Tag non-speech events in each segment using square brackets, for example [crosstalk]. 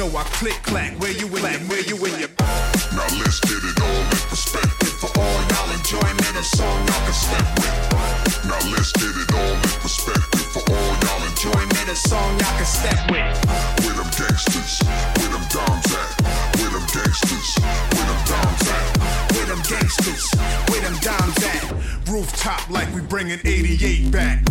Know I click clack, where you in your, where you in your Now let's get it all in perspective. For all y'all enjoyment, a song y'all can step with. Now let's get it all in perspective. For all y'all enjoyment, a song y'all can step with. where them gangsters, where them doms at, where them gangsters, where them doms at. Where them gangsters, where them dimes at? Rooftop like we bringing 88 back.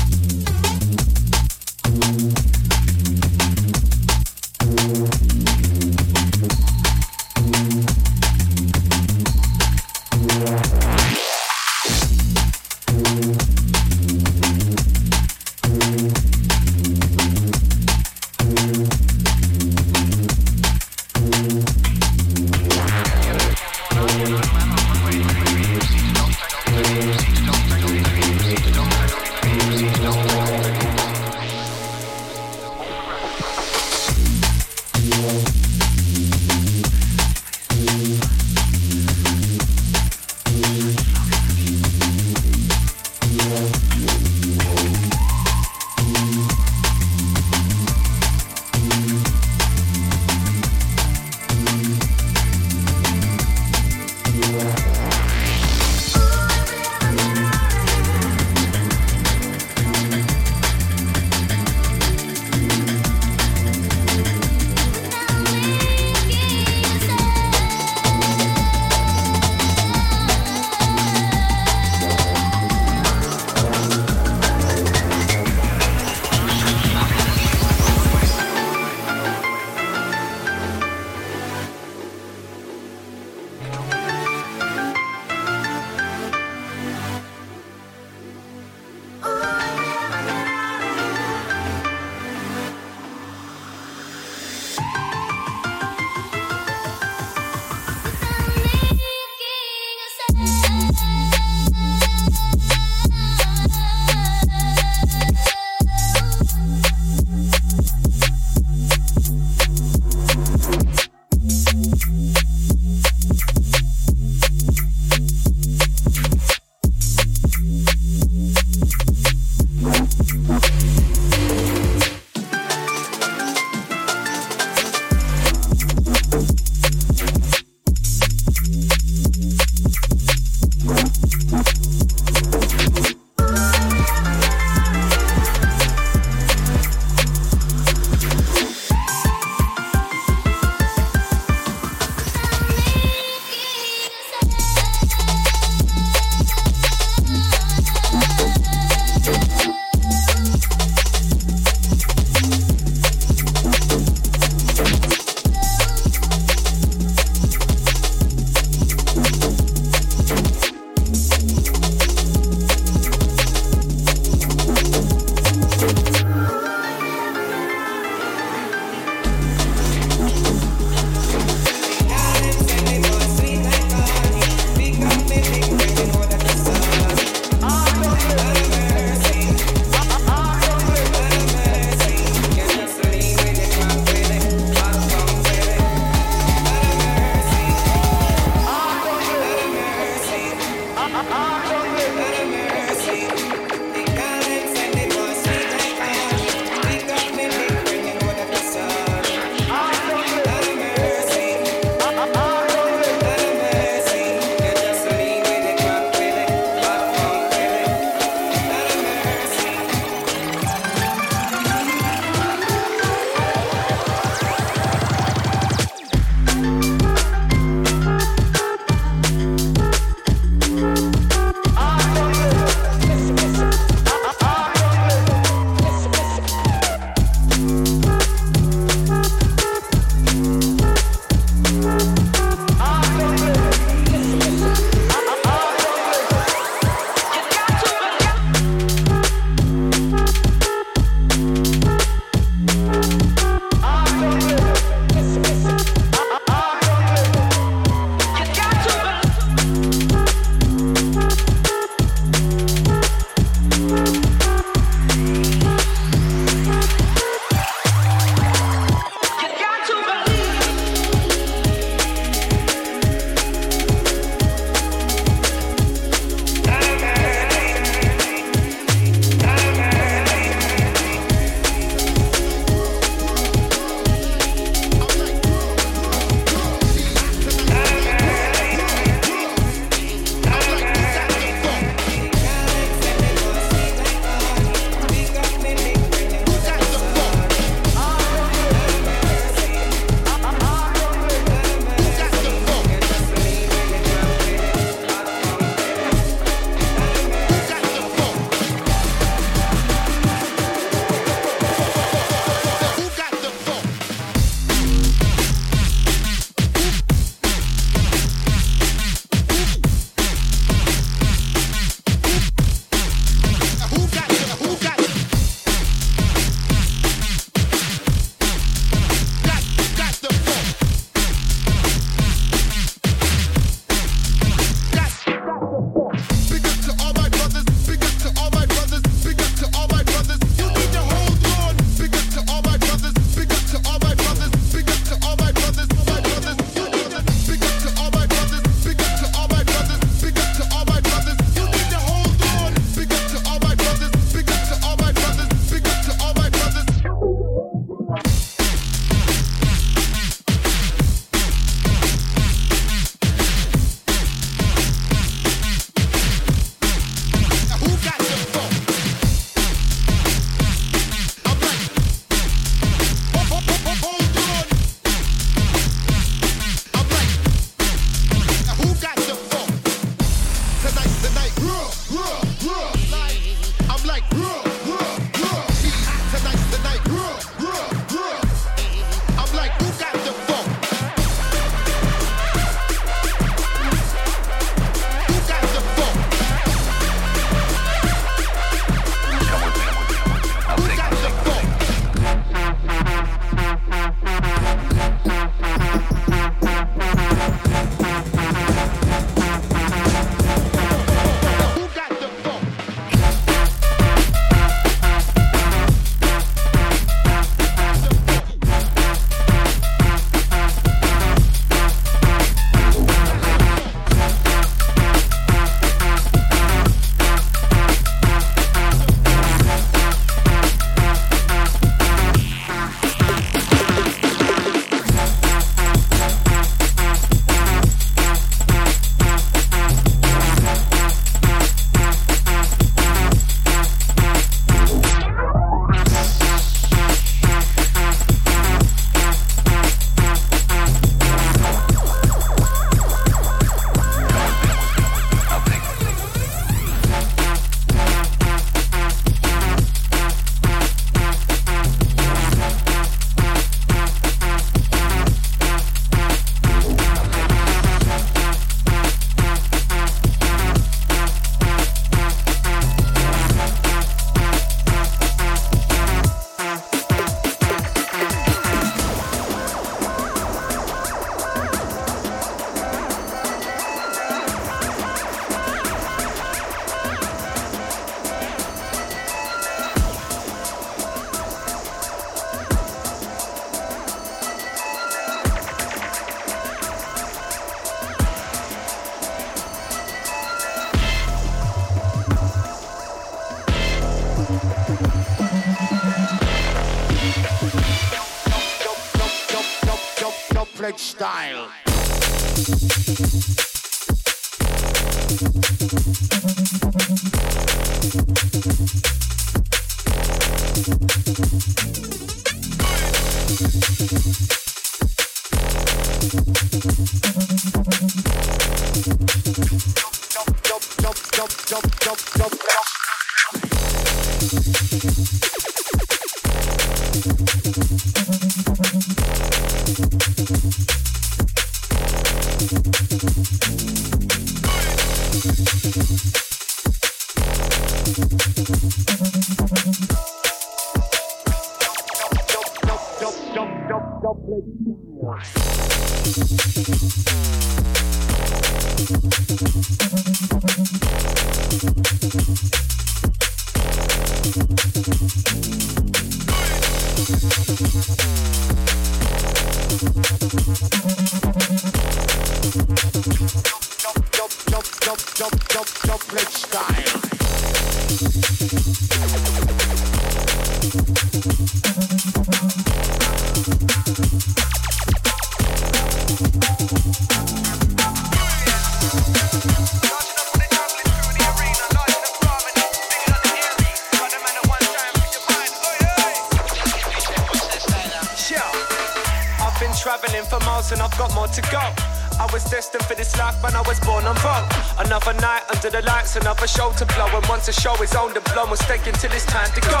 Another night under the lights, another show to blow. And once the show is on, the blow will stake until it's time to go.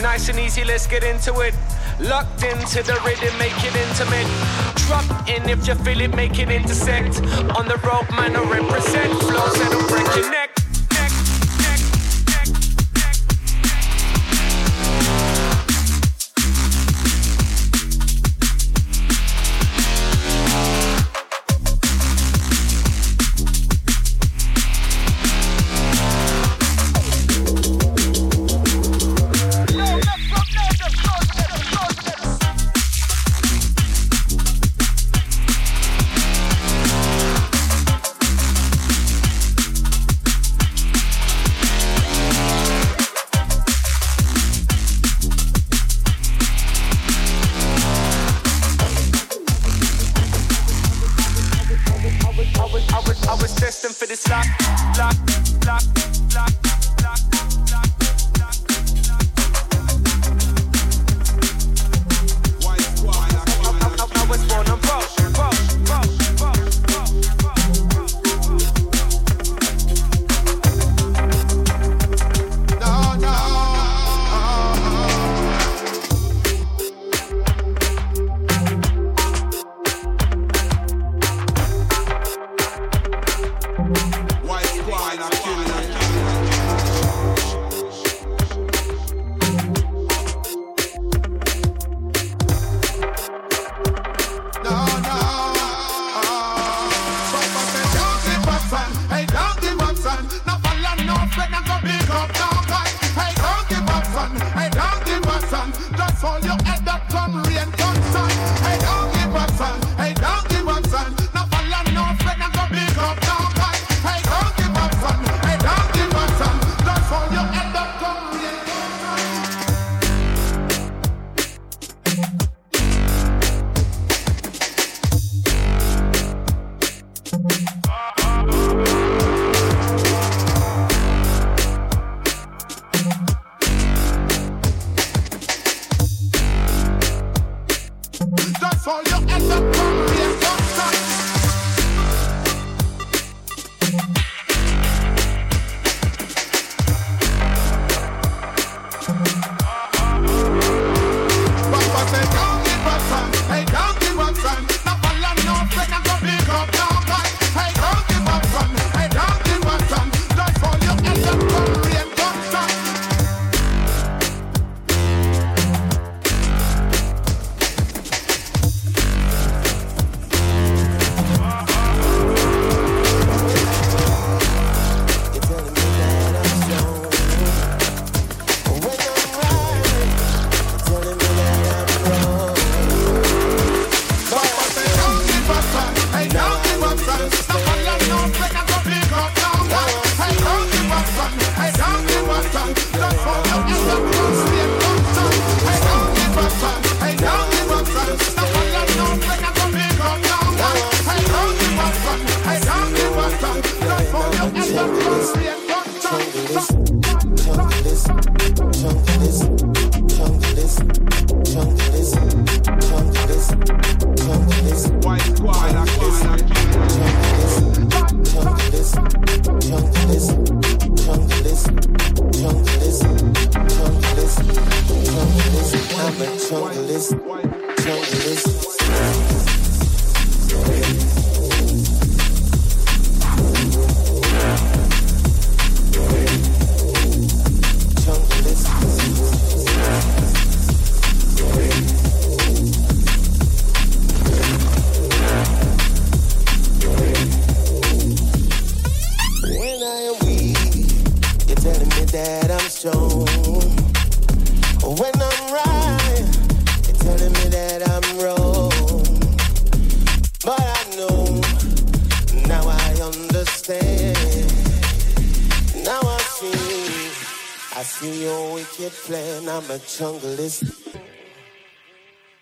Nice and easy, let's get into it. Locked into the rhythm, make it intimate. Drop in if you feel it, make it intersect. On the road, man, I represent. Flows that'll break your neck.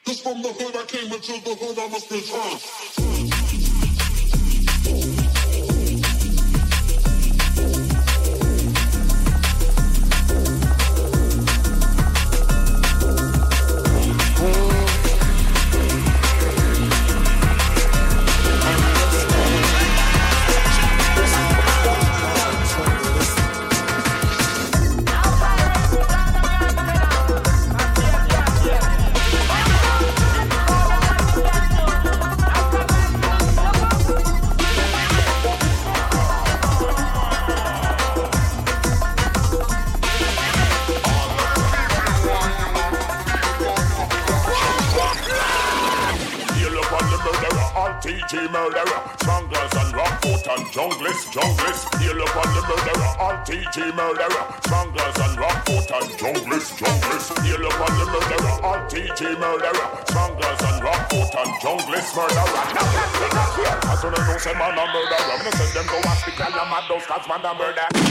Cause from the hood I came, into the hood I must return. Cause murder, murder.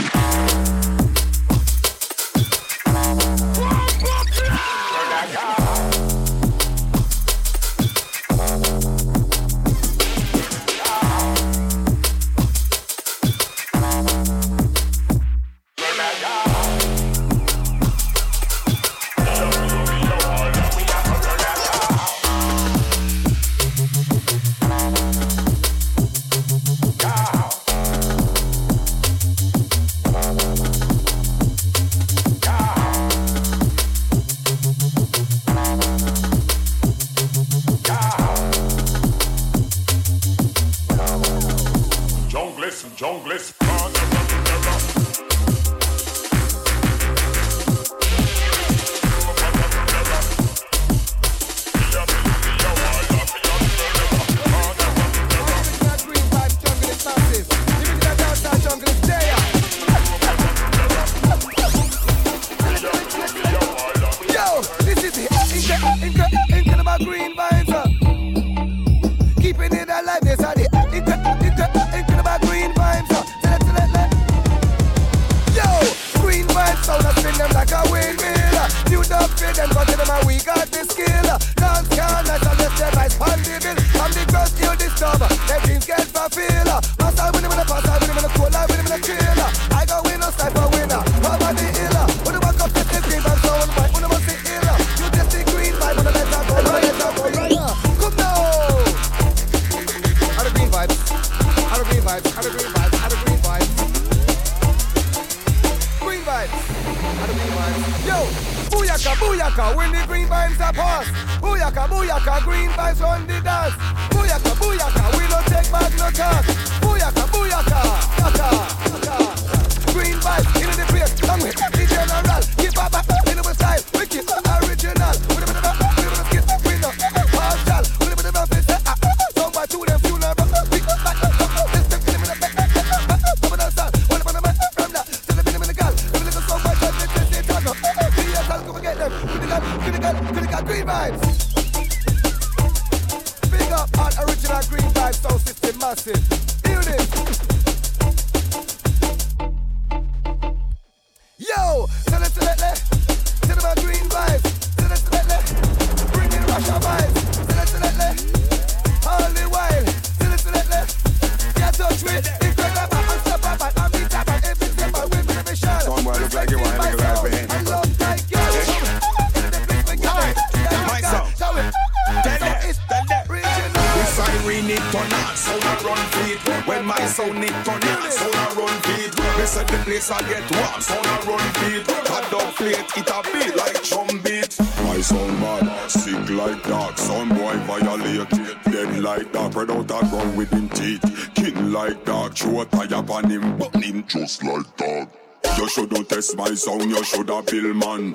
sound you shoulda build man.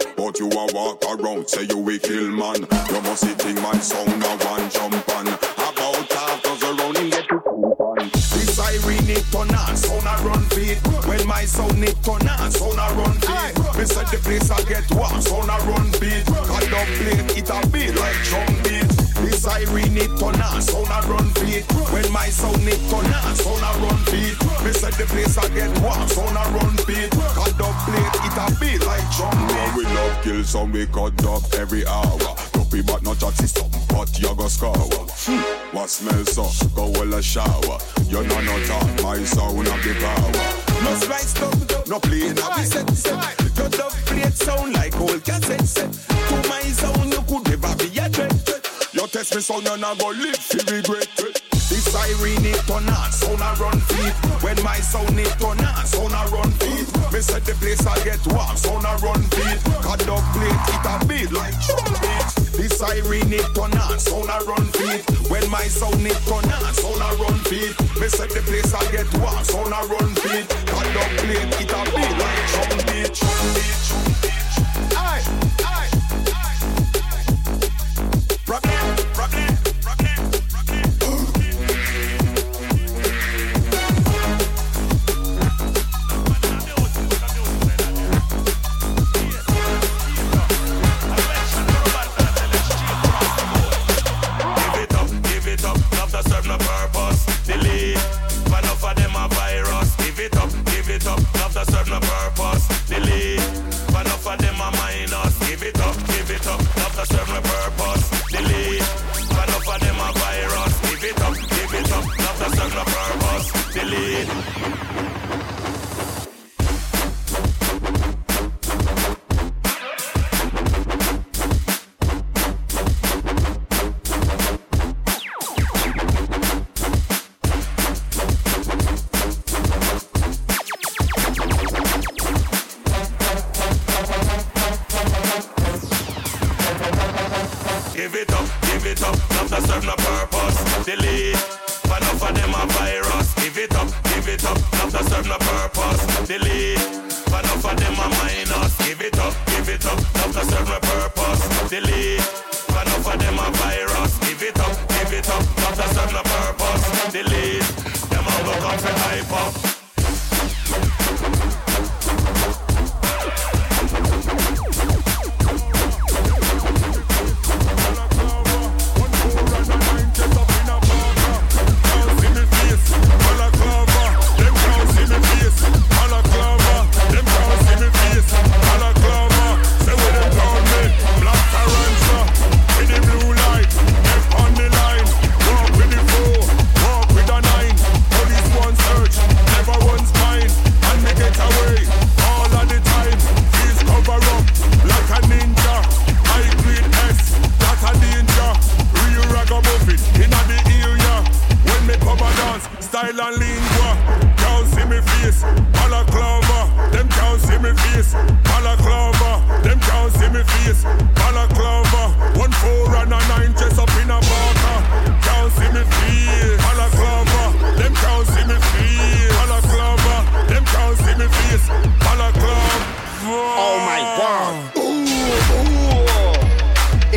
A beat like beat. We love kill some, we cut up every hour. Dopey but not chat system, but you go scour. Hmm, what smells up? Go well a shower. You know no talk, my sound have the power. No slice up, no play, no be set set. Your dub plate sound like old cassette set. To my sound, you could never be a threat. You test me sound, you're not gonna live fi regret. The siren it turn on, sound a run feet. When my sound it turn on, sound a run feet. Me set the place I get warm, sound a run feet. Cut dub plate, it a beat like drum beat. The siren it turn on, sound a run feet. When my sound it turn on, sound a run feet. Me set the place I get warm, sound a run feet. Cut dub plate, it a beat like drum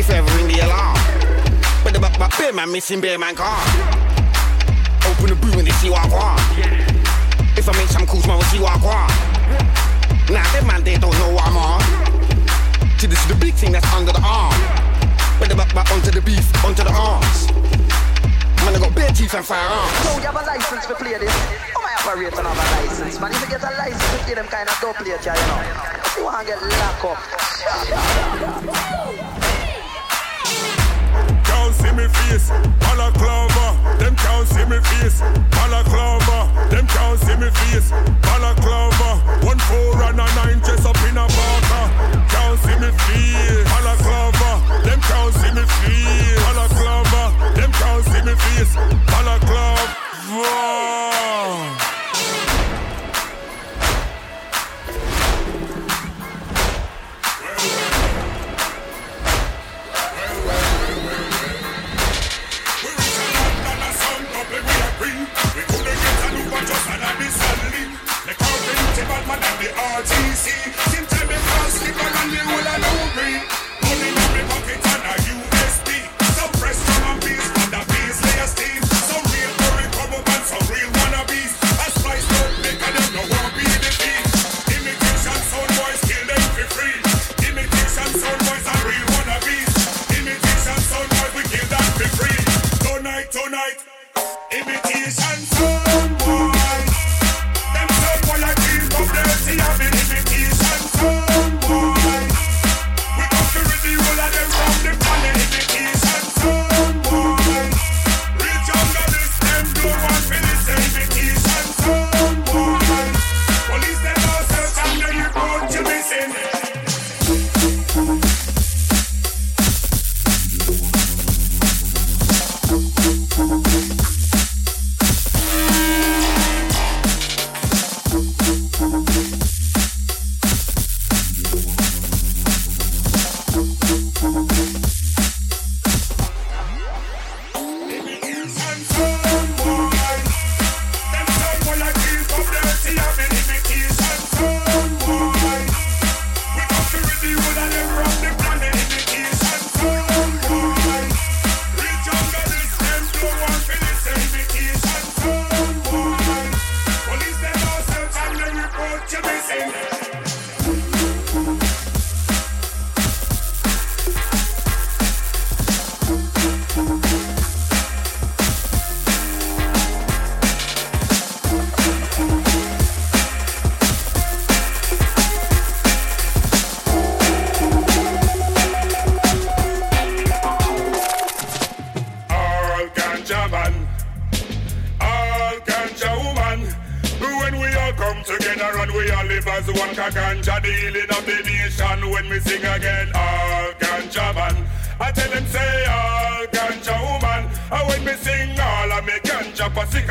If ever ring the alarm. But the back back bear man missing bear man gone. Open the boot and they see what I want. If I make some calls, man, will see what I want. Nah, them man, they don't know what I'm on. See, this is the big thing that's under the arm. But the back back onto the beef, onto the arms. Man, I got bare teeth and firearms. So you have a license to play this? Oh, my operator have a license, man. If you get a license to play them kind of dub plate, you know. You want to get locked up. See me face, balaclava. Them can't see me face, balaclava. Them can't see me face, balaclava. One four and a nine dress up in a parka. Can't see me face, balaclava. Them can't see me face, balaclava. Them can't see me face, balaclava. Some real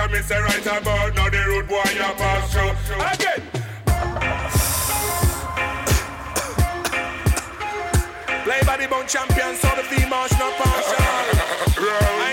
Cause me say right about now the road boy you pass through. Again. Play by the bone champion so the fee march no partial [laughs]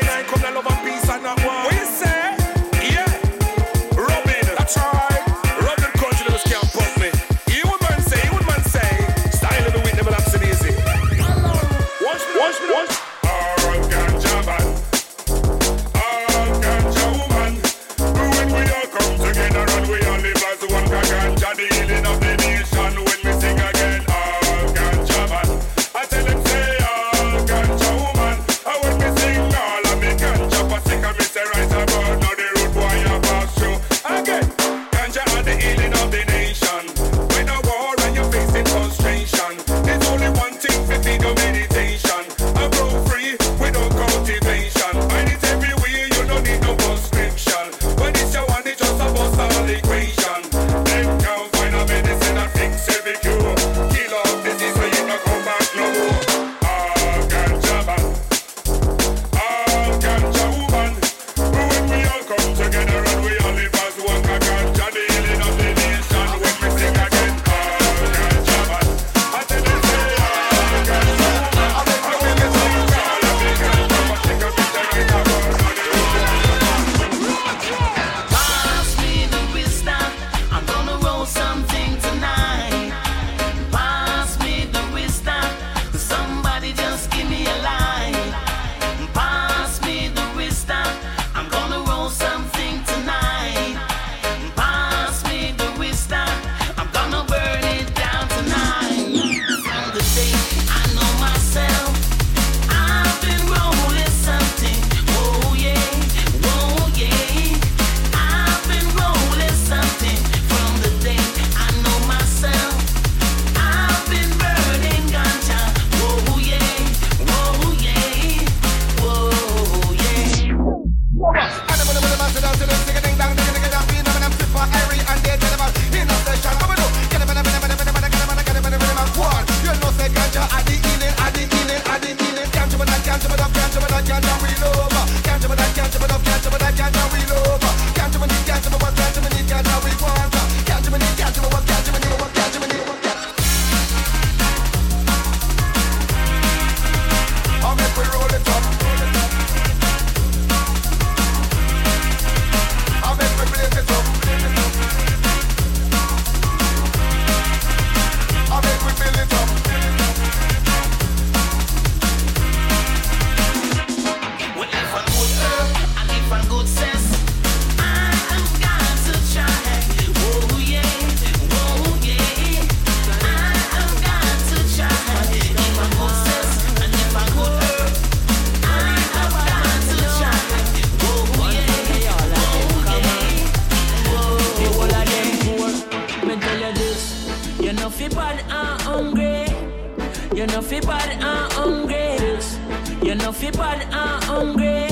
fi bad and hungry.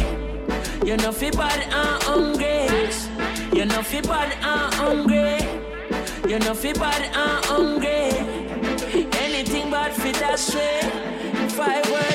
You know fi bad and hungry. You know fi bad and hungry. You know fi bad and hungry. Anything bad fit that way. Five words.